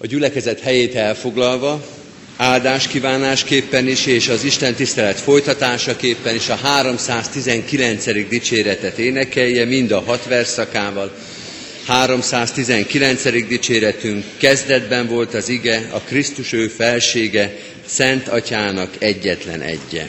A gyülekezet helyét elfoglalva, áldás kívánásképpen is, és az Isten tisztelet folytatásaképpen is a 319. dicséretet énekelje, mind a hat verszakával. 319. dicséretünk kezdetben volt az ige, a Krisztus ő felsége, Szent Atyának egyetlen egye.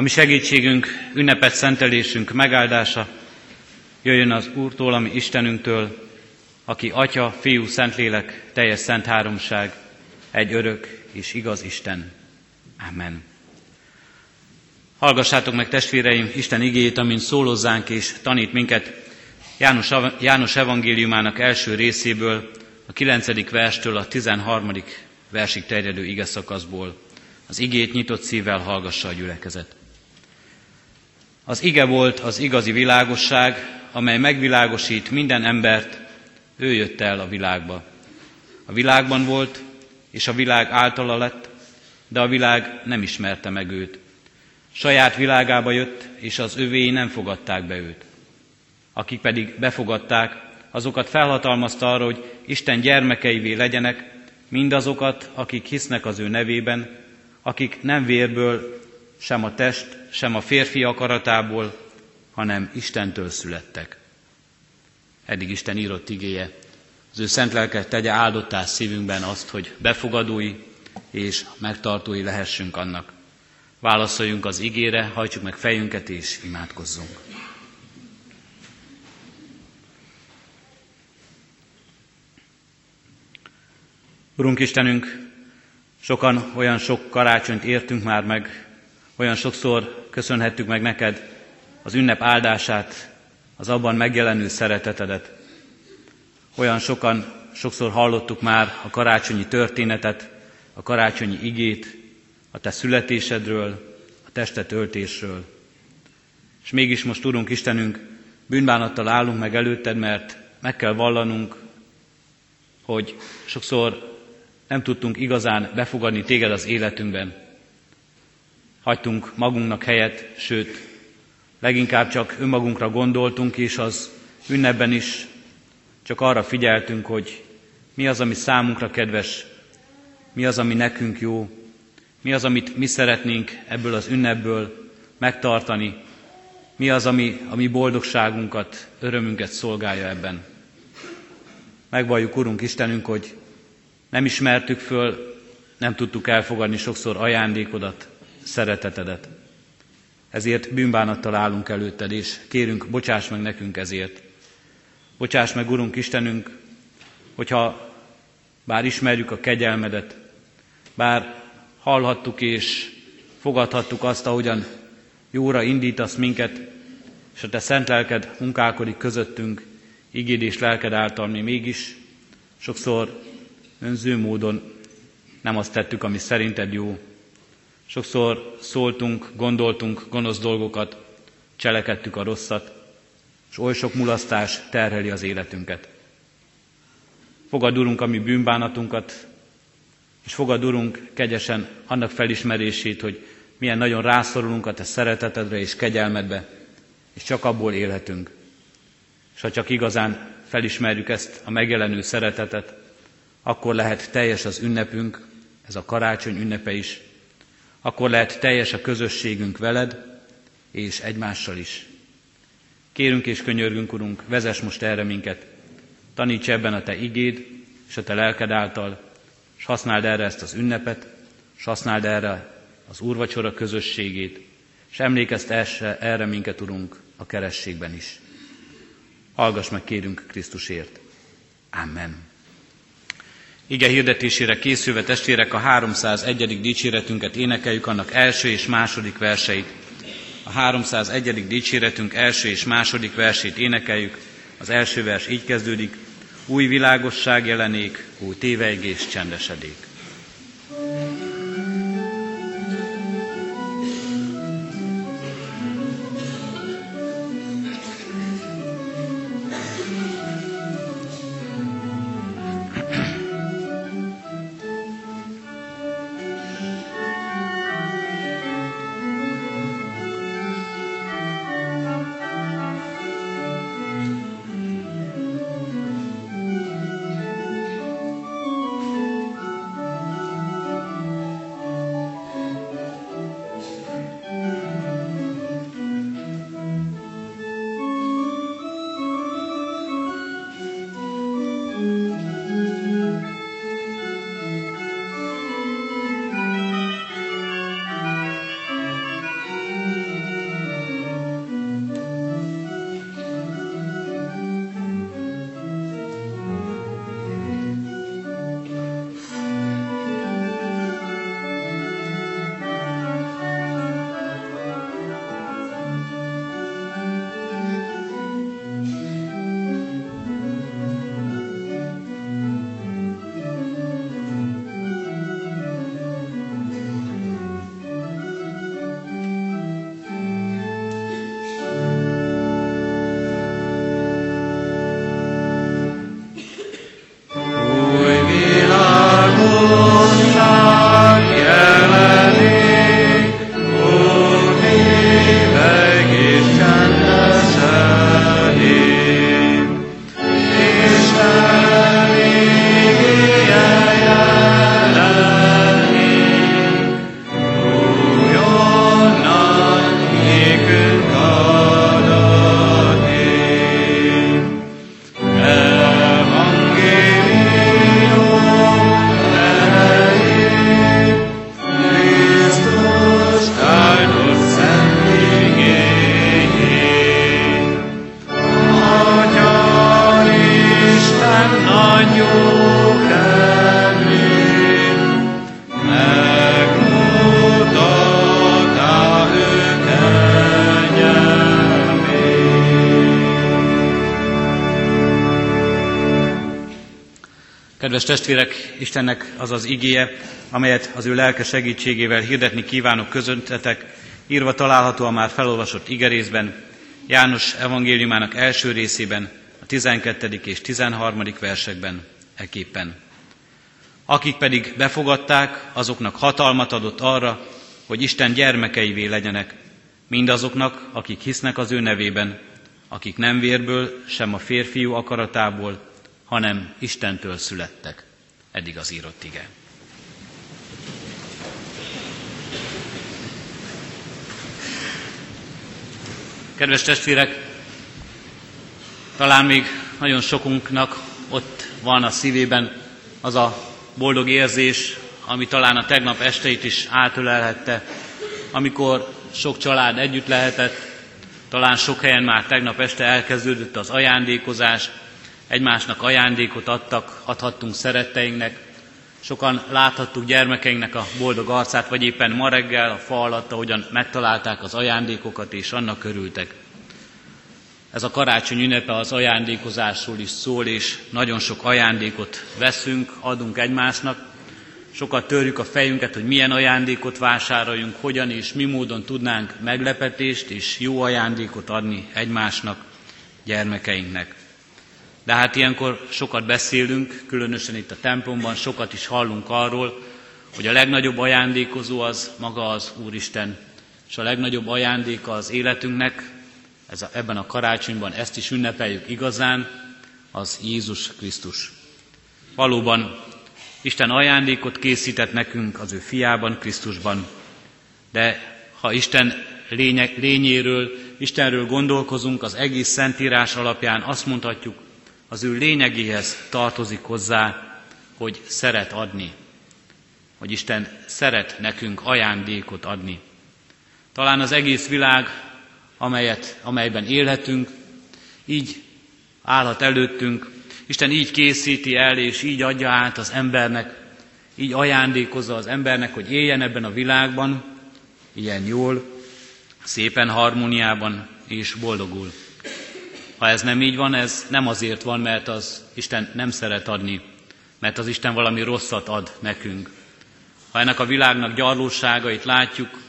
Ami segítségünk, ünnepet szentelésünk megáldása, jöjjön az Úrtól, ami Istenünktől, aki Atya, Fiú, Szentlélek, teljes szent háromság, egy örök és igaz Isten. Amen. Hallgassátok meg testvéreim Isten igéjét, amint szólozzánk és tanít minket János, János evangéliumának első részéből, a 9. verstől a 13. versig terjedő ige. Az igét nyitott szívvel hallgassa a gyülekezet. Az ige volt az igazi világosság, amely megvilágosít minden embert, ő jött el a világba. A világban volt, és a világ általa lett, de a világ nem ismerte meg őt. Saját világába jött, és az övéi nem fogadták be őt. Akik pedig befogadták, azokat felhatalmazta arra, hogy Isten gyermekeivé legyenek, mindazokat, akik hisznek az ő nevében, akik nem vérből, sem a test, sem a férfi akaratából, hanem Istentől születtek. Eddig Isten írott igéje. Az ő szent lelket tegye áldottá szívünkben azt, hogy befogadói és megtartói lehessünk annak. Válaszoljunk az igére, hajtsuk meg fejünket és imádkozzunk. Urunk Istenünk, sokan olyan sok karácsonyt értünk már meg, olyan sokszor köszönhettük meg neked az ünnep áldását, az abban megjelenő szeretetedet. Olyan sokan, sokszor hallottuk már a karácsonyi történetet, a karácsonyi igét, a te születésedről, a teste töltésről. És mégis most, Urunk Istenünk, bűnbánattal állunk meg előtted, mert meg kell vallanunk, hogy sokszor nem tudtunk igazán befogadni téged az életünkben hagytunk magunknak helyet, sőt, leginkább csak önmagunkra gondoltunk, és az ünnepben is csak arra figyeltünk, hogy mi az, ami számunkra kedves, mi az, ami nekünk jó, mi az, amit mi szeretnénk ebből az ünnepből megtartani, mi az, ami a mi boldogságunkat, örömünket szolgálja ebben. Megvalljuk, Urunk Istenünk, hogy nem ismertük föl, nem tudtuk elfogadni sokszor ajándékodat, szeretetedet. Ezért bűnbánattal állunk előtted, és kérünk, bocsáss meg nekünk ezért. Bocsáss meg, Urunk Istenünk, hogyha bár ismerjük a kegyelmedet, bár hallhattuk és fogadhattuk azt, ahogyan jóra indítasz minket, és a te szent lelked munkálkodik közöttünk, igéd és lelked által mi mégis sokszor önző módon nem azt tettük, ami szerinted jó. Sokszor szóltunk, gondoltunk gonosz dolgokat, cselekedtük a rosszat, és oly sok mulasztás terheli az életünket. Fogad, Urunk, a mi bűnbánatunkat, és fogad, Urunk, kegyesen annak felismerését, hogy milyen nagyon rászorulunk a Te szeretetedre és kegyelmedbe, és csak abból élhetünk. És ha csak igazán felismerjük ezt a megjelenő szeretetet, akkor lehet teljes az ünnepünk, ez a karácsony ünnepe is, akkor lehet teljes a közösségünk veled és egymással is. Kérünk és könyörgünk, Urunk, vezess most erre minket, taníts ebben a Te igéd és a Te lelked által, és használd erre ezt az ünnepet, és használd erre az úrvacsora közösségét, és emlékezz erre minket, Urunk, a kerességben is. Hallgass meg, kérünk Krisztusért. Amen. Ige hirdetésére készülve testvérek a 301. dicséretünket énekeljük, annak első és második verseit. A 301. dicséretünk első és második versét énekeljük. Az első vers így kezdődik. Új világosság jelenék, új tévejgés csendesedék. Testvérek, Istennek az az igéje, amelyet az ő lelke segítségével hirdetni kívánok közöntetek, írva található a már felolvasott igerészben, János evangéliumának első részében, a 12. és 13. versekben, eképpen. Akik pedig befogadták, azoknak hatalmat adott arra, hogy Isten gyermekeivé legyenek, mindazoknak, akik hisznek az ő nevében, akik nem vérből, sem a férfiú akaratából, hanem Istentől születtek. Eddig az írott ige. Kedves testvérek, talán még nagyon sokunknak ott van a szívében az a boldog érzés, ami talán a tegnap esteit is átölelhette, amikor sok család együtt lehetett, talán sok helyen már tegnap este elkezdődött az ajándékozás, egymásnak ajándékot adtak, adhattunk szeretteinknek, Sokan láthattuk gyermekeinknek a boldog arcát, vagy éppen ma reggel a fa alatt, ahogyan megtalálták az ajándékokat, és annak körültek. Ez a karácsony ünnepe az ajándékozásról is szól, és nagyon sok ajándékot veszünk, adunk egymásnak. Sokat törjük a fejünket, hogy milyen ajándékot vásároljunk, hogyan és mi módon tudnánk meglepetést és jó ajándékot adni egymásnak, gyermekeinknek. De hát ilyenkor sokat beszélünk, különösen itt a templomban, sokat is hallunk arról, hogy a legnagyobb ajándékozó az maga az Úristen, és a legnagyobb ajándéka az életünknek, ez a, ebben a karácsonyban ezt is ünnepeljük igazán, az Jézus Krisztus. Valóban Isten ajándékot készített nekünk az ő fiában, Krisztusban, de ha Isten lénye, lényéről, Istenről gondolkozunk az egész Szentírás alapján, azt mondhatjuk, az ő lényegéhez tartozik hozzá, hogy szeret adni, hogy Isten szeret nekünk ajándékot adni. Talán az egész világ, amelyet, amelyben élhetünk, így állhat előttünk, Isten így készíti el, és így adja át az embernek, így ajándékozza az embernek, hogy éljen ebben a világban, ilyen jól, szépen harmóniában és boldogul. Ha ez nem így van, ez nem azért van, mert az Isten nem szeret adni, mert az Isten valami rosszat ad nekünk. Ha ennek a világnak gyarlóságait látjuk,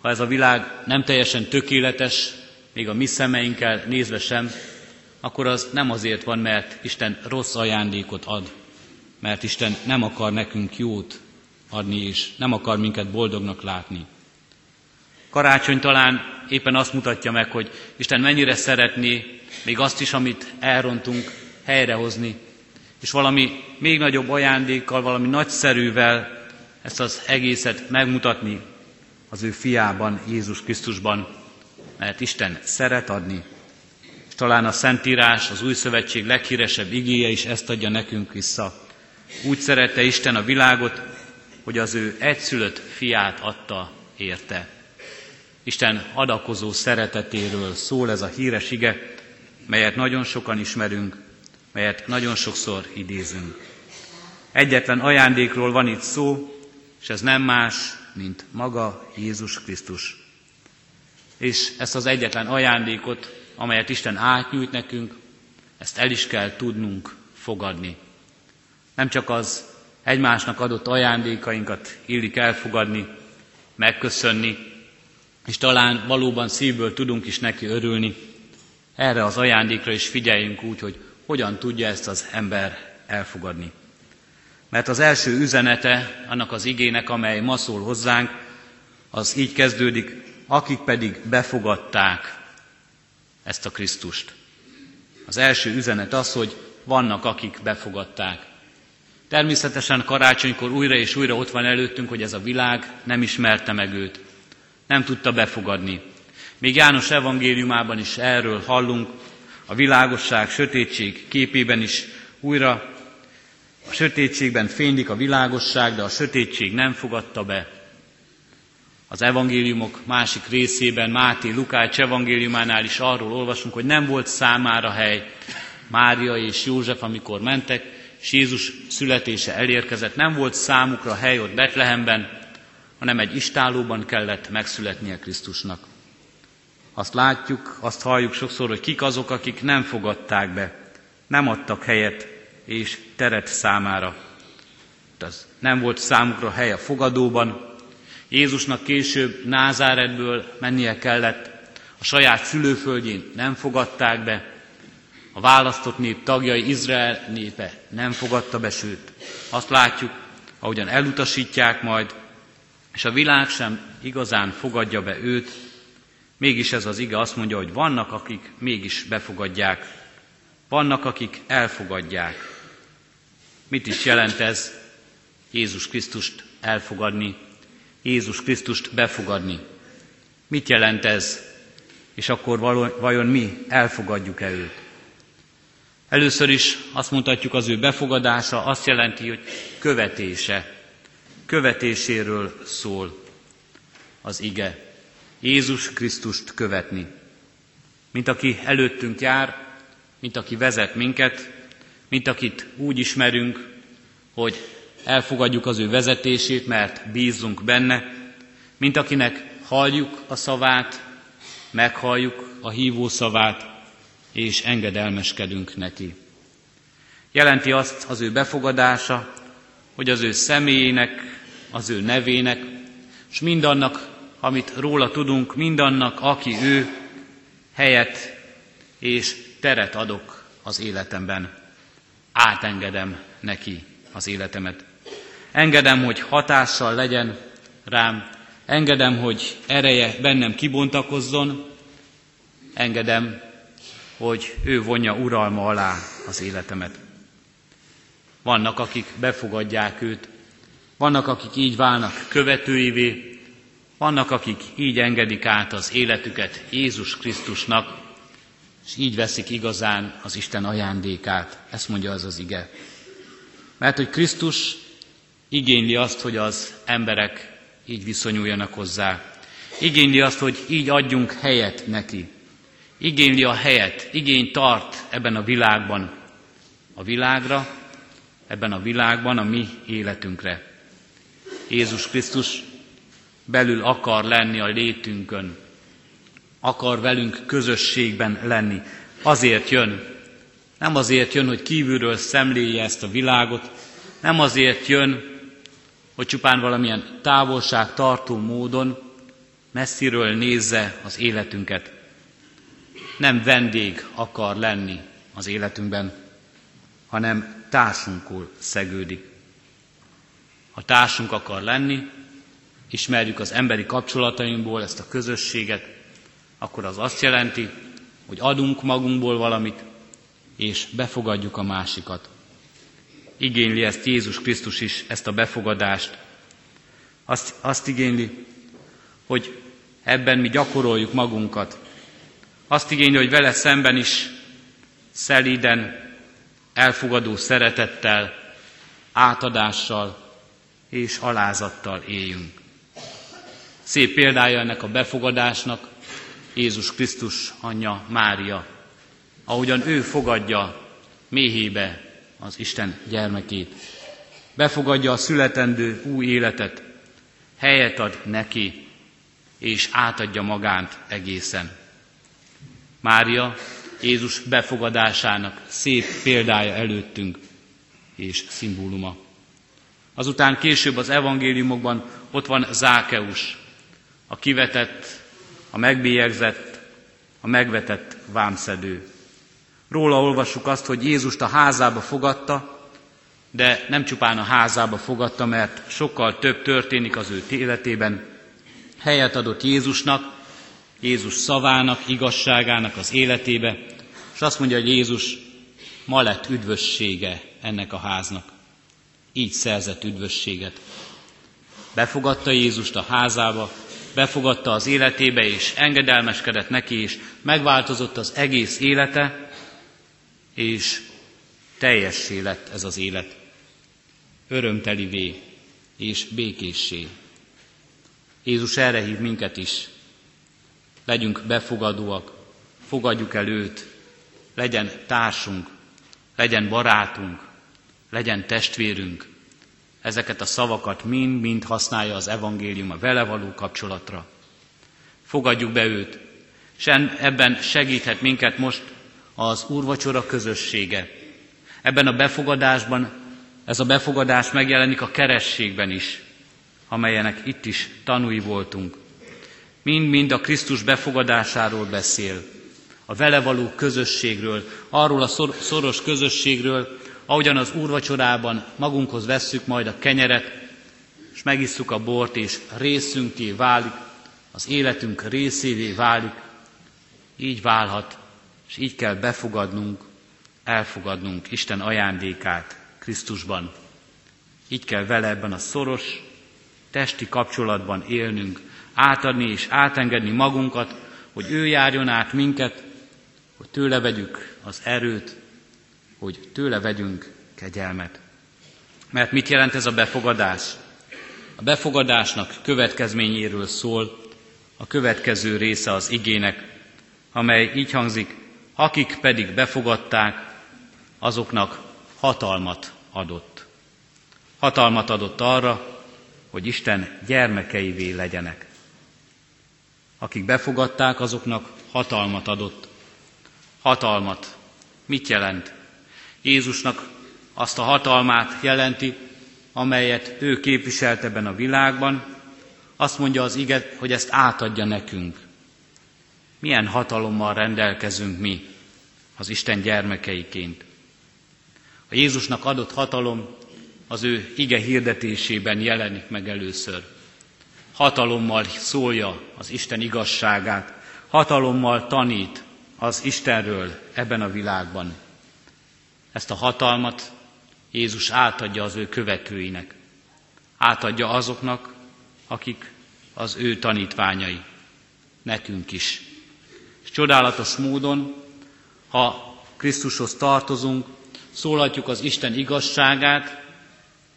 ha ez a világ nem teljesen tökéletes, még a mi szemeinkkel nézve sem, akkor az nem azért van, mert Isten rossz ajándékot ad, mert Isten nem akar nekünk jót adni, és nem akar minket boldognak látni. Karácsony talán éppen azt mutatja meg, hogy Isten mennyire szeretné még azt is, amit elrontunk, helyrehozni, és valami még nagyobb ajándékkal, valami nagyszerűvel ezt az egészet megmutatni az ő fiában, Jézus Krisztusban, mert Isten szeret adni, és talán a Szentírás, az Új Szövetség leghíresebb igéje is ezt adja nekünk vissza. Úgy szerette Isten a világot, hogy az ő egyszülött fiát adta érte. Isten adakozó szeretetéről szól ez a híres ige, melyet nagyon sokan ismerünk, melyet nagyon sokszor idézünk. Egyetlen ajándékról van itt szó, és ez nem más, mint maga Jézus Krisztus. És ezt az egyetlen ajándékot, amelyet Isten átnyújt nekünk, ezt el is kell tudnunk fogadni. Nem csak az egymásnak adott ajándékainkat illik elfogadni, megköszönni, és talán valóban szívből tudunk is neki örülni, erre az ajándékra is figyeljünk úgy, hogy hogyan tudja ezt az ember elfogadni. Mert az első üzenete annak az igének, amely ma szól hozzánk, az így kezdődik, akik pedig befogadták ezt a Krisztust. Az első üzenet az, hogy vannak, akik befogadták. Természetesen karácsonykor újra és újra ott van előttünk, hogy ez a világ nem ismerte meg őt. Nem tudta befogadni. Még János evangéliumában is erről hallunk, a világosság, sötétség képében is újra a sötétségben fénylik a világosság, de a sötétség nem fogadta be. Az evangéliumok másik részében, Máté, Lukács evangéliumánál is arról olvasunk, hogy nem volt számára hely. Mária és József, amikor mentek, és Jézus születése elérkezett, nem volt számukra hely ott Betlehemben, hanem egy istálóban kellett megszületnie Krisztusnak. Azt látjuk, azt halljuk sokszor, hogy kik azok, akik nem fogadták be, nem adtak helyet és teret számára. Az nem volt számukra hely a fogadóban. Jézusnak később Názáretből mennie kellett, a saját szülőföldjén nem fogadták be, a választott nép tagjai Izrael népe nem fogadta be, sőt, azt látjuk, ahogyan elutasítják majd, és a világ sem igazán fogadja be őt, Mégis ez az ige azt mondja, hogy vannak, akik mégis befogadják, vannak, akik elfogadják. Mit is jelent ez? Jézus Krisztust elfogadni, Jézus Krisztust befogadni. Mit jelent ez? És akkor vajon mi elfogadjuk-e őt? Először is azt mondhatjuk, az ő befogadása azt jelenti, hogy követése. Követéséről szól az ige. Jézus Krisztust követni. Mint aki előttünk jár, mint aki vezet minket, mint akit úgy ismerünk, hogy elfogadjuk az ő vezetését, mert bízunk benne, mint akinek halljuk a szavát, meghalljuk a hívó szavát, és engedelmeskedünk neki. Jelenti azt az ő befogadása, hogy az ő személyének, az ő nevének, és mindannak, amit róla tudunk, mindannak, aki ő, helyet és teret adok az életemben. Átengedem neki az életemet. Engedem, hogy hatással legyen rám, engedem, hogy ereje bennem kibontakozzon, engedem, hogy ő vonja uralma alá az életemet. Vannak, akik befogadják őt, vannak, akik így válnak követőivé, vannak, akik így engedik át az életüket Jézus Krisztusnak, és így veszik igazán az Isten ajándékát. Ezt mondja az az ige. Mert hogy Krisztus igényli azt, hogy az emberek így viszonyuljanak hozzá. Igényli azt, hogy így adjunk helyet neki. Igényli a helyet, igény tart ebben a világban a világra, ebben a világban a mi életünkre. Jézus Krisztus belül akar lenni a létünkön, akar velünk közösségben lenni. Azért jön. Nem azért jön, hogy kívülről szemléje ezt a világot, nem azért jön, hogy csupán valamilyen távolság tartó módon messziről nézze az életünket. Nem vendég akar lenni az életünkben, hanem társunkul szegődik. Ha társunk akar lenni, ismerjük az emberi kapcsolatainkból ezt a közösséget, akkor az azt jelenti, hogy adunk magunkból valamit, és befogadjuk a másikat. Igényli ezt Jézus Krisztus is, ezt a befogadást. Azt, azt igényli, hogy ebben mi gyakoroljuk magunkat. Azt igényli, hogy vele szemben is szelíden, elfogadó szeretettel, átadással és alázattal éljünk. Szép példája ennek a befogadásnak Jézus Krisztus anyja Mária, ahogyan ő fogadja méhébe az Isten gyermekét. Befogadja a születendő új életet, helyet ad neki, és átadja magánt egészen. Mária Jézus befogadásának szép példája előttünk és szimbóluma. Azután később az evangéliumokban ott van Zákeus, a kivetett, a megbélyegzett, a megvetett vámszedő. Róla olvassuk azt, hogy Jézust a házába fogadta, de nem csupán a házába fogadta, mert sokkal több történik az ő életében. Helyet adott Jézusnak, Jézus szavának, igazságának az életébe, és azt mondja, hogy Jézus ma lett üdvössége ennek a háznak. Így szerzett üdvösséget. Befogadta Jézust a házába, befogadta az életébe, és engedelmeskedett neki, és megváltozott az egész élete, és teljessé lett ez az élet. Örömtelivé és békéssé. Jézus erre hív minket is. Legyünk befogadóak, fogadjuk el őt, legyen társunk, legyen barátunk, legyen testvérünk. Ezeket a szavakat mind-mind használja az evangélium a vele való kapcsolatra. Fogadjuk be őt, és ebben segíthet minket most az úrvacsora közössége. Ebben a befogadásban, ez a befogadás megjelenik a kerességben is, amelyenek itt is tanúi voltunk. Mind-mind a Krisztus befogadásáról beszél, a vele való közösségről, arról a szoros közösségről, ahogyan az úrvacsorában magunkhoz vesszük majd a kenyeret, és megisszuk a bort, és részünké válik, az életünk részévé válik, így válhat és így kell befogadnunk, elfogadnunk Isten ajándékát Krisztusban. Így kell vele ebben a szoros, testi kapcsolatban élnünk, átadni és átengedni magunkat, hogy ő járjon át minket, hogy tőle vegyük az erőt, hogy tőle vegyünk kegyelmet. Mert mit jelent ez a befogadás? A befogadásnak következményéről szól a következő része az igének, amely így hangzik, akik pedig befogadták, azoknak hatalmat adott. Hatalmat adott arra, hogy Isten gyermekeivé legyenek. Akik befogadták, azoknak hatalmat adott. Hatalmat. Mit jelent? Jézusnak azt a hatalmát jelenti, amelyet ő képviselt ebben a világban, azt mondja az ige, hogy ezt átadja nekünk. Milyen hatalommal rendelkezünk mi az Isten gyermekeiként. A Jézusnak adott hatalom az ő ige hirdetésében jelenik meg először. Hatalommal szólja az Isten igazságát, hatalommal tanít az Istenről ebben a világban. Ezt a hatalmat Jézus átadja az ő követőinek. Átadja azoknak, akik az ő tanítványai. Nekünk is. És csodálatos módon, ha Krisztushoz tartozunk, szólhatjuk az Isten igazságát,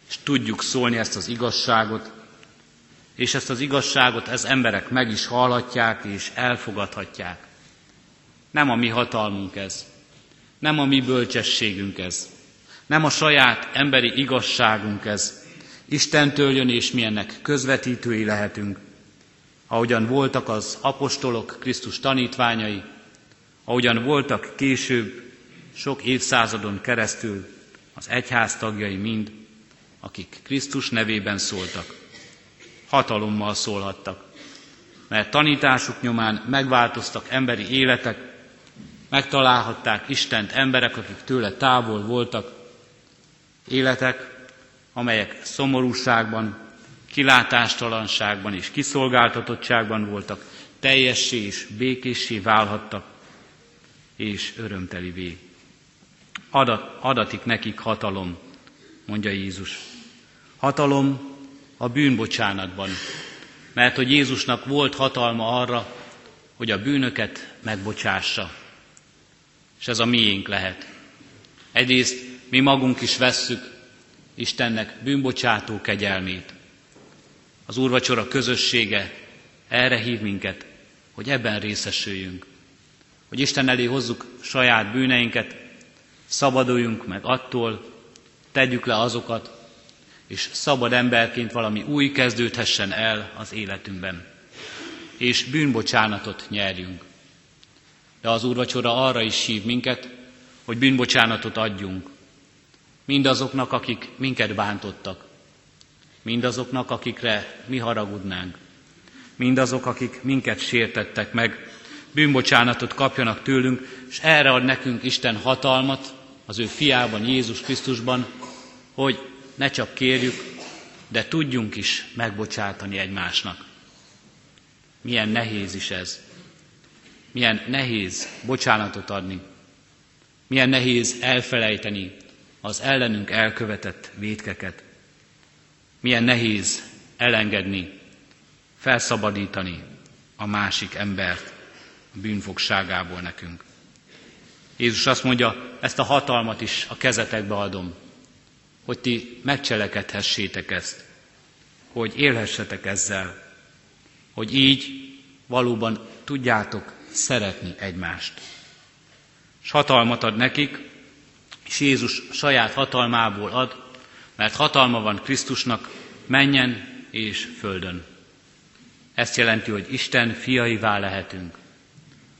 és tudjuk szólni ezt az igazságot, és ezt az igazságot ez emberek meg is hallhatják és elfogadhatják. Nem a mi hatalmunk ez, nem a mi bölcsességünk ez, nem a saját emberi igazságunk ez. Istentől jön, és mi ennek közvetítői lehetünk, ahogyan voltak az apostolok, Krisztus tanítványai, ahogyan voltak később, sok évszázadon keresztül az egyház tagjai mind, akik Krisztus nevében szóltak. Hatalommal szólhattak, mert tanításuk nyomán megváltoztak emberi életek, megtalálhatták Istent emberek, akik tőle távol voltak, életek, amelyek szomorúságban, kilátástalanságban és kiszolgáltatottságban voltak, teljessé és békéssé válhattak, és örömtelivé. Adat, adatik nekik hatalom, mondja Jézus. Hatalom a bűnbocsánatban, mert hogy Jézusnak volt hatalma arra, hogy a bűnöket megbocsássa. És ez a miénk lehet. Egyrészt mi magunk is vesszük Istennek bűnbocsátó kegyelmét. Az úrvacsora közössége erre hív minket, hogy ebben részesüljünk. Hogy Isten elé hozzuk saját bűneinket, szabaduljunk meg attól, tegyük le azokat, és szabad emberként valami új kezdődhessen el az életünkben. És bűnbocsánatot nyerjünk. De az úrvacsora arra is hív minket, hogy bűnbocsánatot adjunk. Mindazoknak, akik minket bántottak. Mindazoknak, akikre mi haragudnánk. Mindazok, akik minket sértettek meg, bűnbocsánatot kapjanak tőlünk, és erre ad nekünk Isten hatalmat, az ő fiában, Jézus Krisztusban, hogy ne csak kérjük, de tudjunk is megbocsátani egymásnak. Milyen nehéz is ez. Milyen nehéz bocsánatot adni. Milyen nehéz elfelejteni az ellenünk elkövetett védkeket. Milyen nehéz elengedni, felszabadítani a másik embert a bűnfogságából nekünk. Jézus azt mondja, ezt a hatalmat is a kezetekbe adom, hogy ti megcselekedhessétek ezt, hogy élhessetek ezzel, hogy így valóban tudjátok szeretni egymást. És hatalmat ad nekik, és Jézus saját hatalmából ad, mert hatalma van Krisztusnak menjen és földön. Ezt jelenti, hogy Isten fiaivá lehetünk,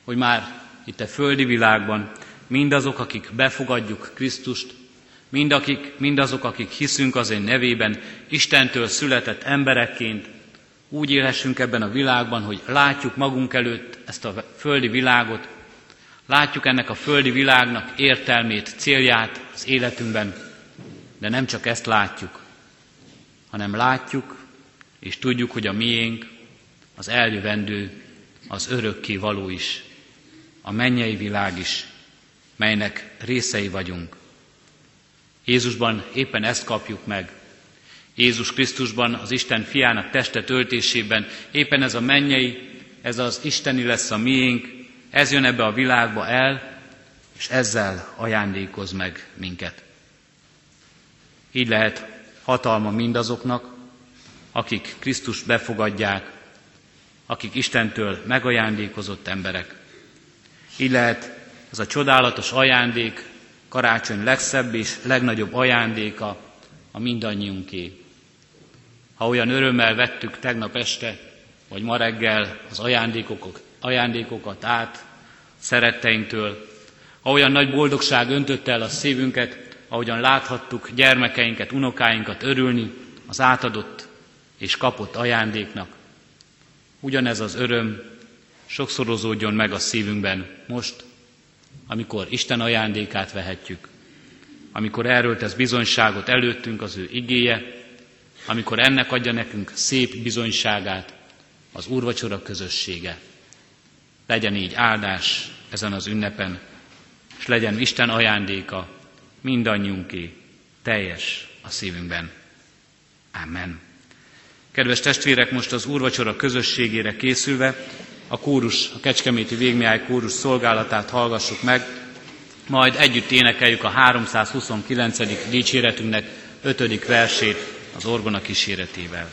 hogy már itt a földi világban mindazok, akik befogadjuk Krisztust, mind akik, mindazok, akik hiszünk az én nevében, Istentől született emberekként, úgy élhessünk ebben a világban, hogy látjuk magunk előtt ezt a földi világot, látjuk ennek a földi világnak értelmét, célját az életünkben, de nem csak ezt látjuk, hanem látjuk és tudjuk, hogy a miénk, az eljövendő, az örökké való is, a mennyei világ is, melynek részei vagyunk. Jézusban éppen ezt kapjuk meg. Jézus Krisztusban, az Isten fiának teste töltésében éppen ez a mennyei, ez az isteni lesz a miénk, ez jön ebbe a világba el, és ezzel ajándékoz meg minket. Így lehet hatalma mindazoknak, akik Krisztust befogadják, akik Istentől megajándékozott emberek. Így lehet ez a csodálatos ajándék, karácsony legszebb és legnagyobb ajándéka, a mindannyiunké. Ha olyan örömmel vettük tegnap este, vagy ma reggel az ajándékokat, ajándékokat át szeretteinktől, ha olyan nagy boldogság öntötte el a szívünket, ahogyan láthattuk gyermekeinket, unokáinkat örülni az átadott és kapott ajándéknak. Ugyanez az öröm sokszorozódjon meg a szívünkben most, amikor Isten ajándékát vehetjük, amikor erről tesz bizonyságot előttünk az ő igéje, amikor ennek adja nekünk szép bizonyságát az úrvacsora közössége. Legyen így áldás ezen az ünnepen, és legyen Isten ajándéka mindannyiunké teljes a szívünkben. Amen. Kedves testvérek, most az úrvacsora közösségére készülve a kórus, a Kecskeméti Végmiáj kórus szolgálatát hallgassuk meg, majd együtt énekeljük a 329. dicséretünknek 5. versét az orgona kíséretével.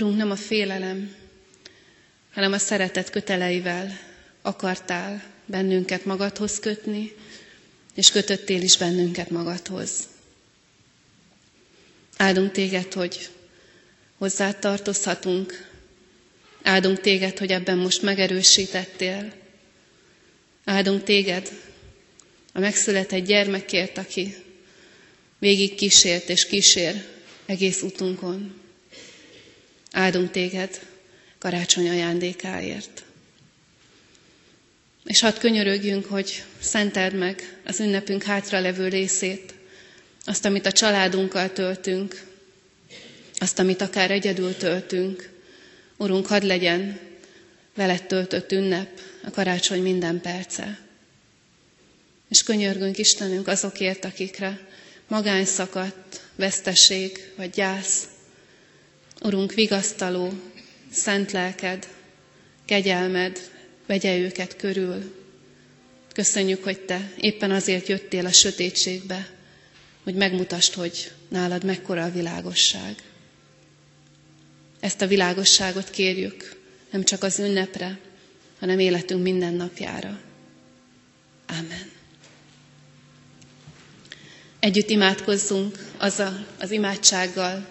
Urunk, nem a félelem, hanem a szeretet köteleivel akartál bennünket magadhoz kötni, és kötöttél is bennünket magadhoz. Áldunk téged, hogy hozzá tartozhatunk. Áldunk téged, hogy ebben most megerősítettél. Áldunk téged a megszületett gyermekért, aki végig kísért és kísér egész utunkon. Áldunk téged karácsony ajándékáért. És hadd könyörögjünk, hogy szenteld meg az ünnepünk hátralevő részét, azt, amit a családunkkal töltünk, azt, amit akár egyedül töltünk. Urunk, hadd legyen veled töltött ünnep a karácsony minden perce. És könyörgünk Istenünk azokért, akikre magány szakadt, veszteség vagy gyász. Urunk, vigasztaló, szent lelked, kegyelmed, vegye őket körül. Köszönjük, hogy Te éppen azért jöttél a sötétségbe, hogy megmutasd, hogy nálad mekkora a világosság. Ezt a világosságot kérjük, nem csak az ünnepre, hanem életünk minden napjára. Amen. Együtt imádkozzunk azzal az imádsággal,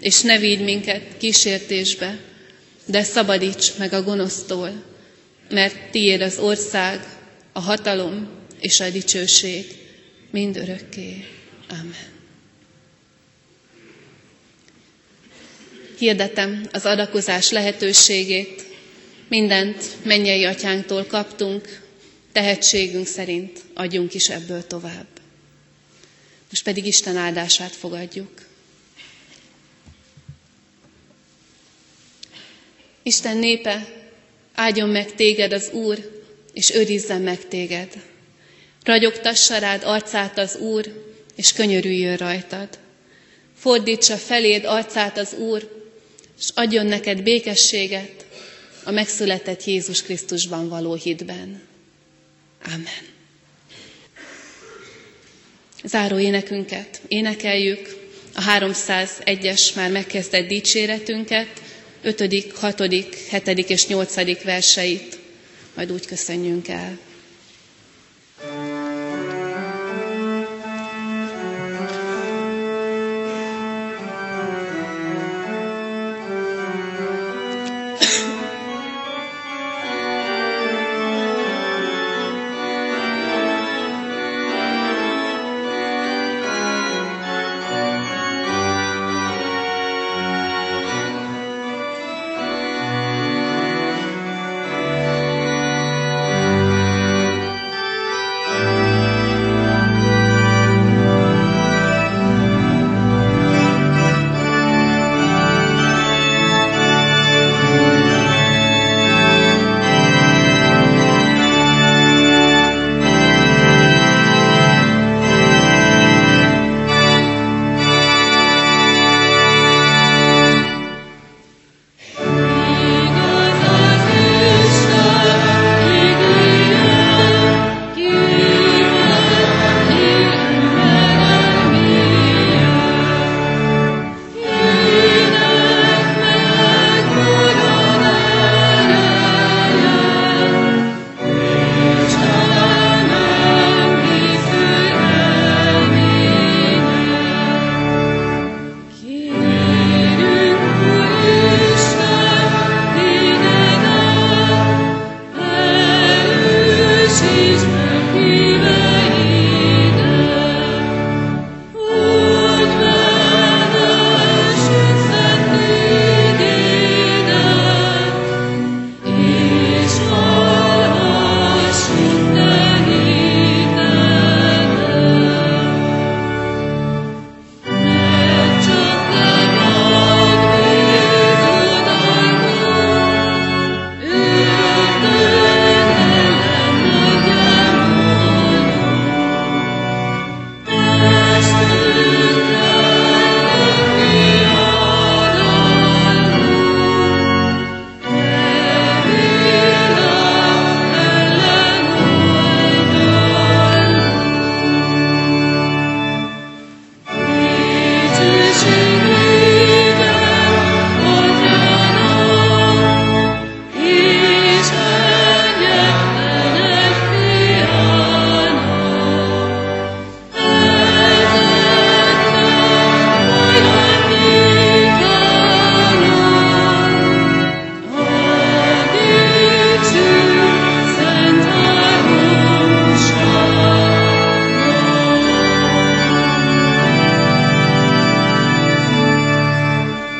És ne vigy minket kísértésbe, de szabadíts meg a gonosztól, mert tiéd az ország, a hatalom és a dicsőség mind örökké. Amen. Hirdetem az adakozás lehetőségét. Mindent mennyei atyánktól kaptunk, tehetségünk szerint adjunk is ebből tovább. Most pedig Isten áldását fogadjuk. Isten népe, áldjon meg téged az Úr, és őrizzen meg téged. Ragyogtassa rád arcát az Úr, és könyörüljön rajtad. Fordítsa feléd arcát az Úr, és adjon neked békességet a megszületett Jézus Krisztusban való hitben. Amen. Záró énekünket énekeljük, a 301-es már megkezdett dicséretünket, 5., 6., 7. és 8. verseit, majd úgy köszönjünk el.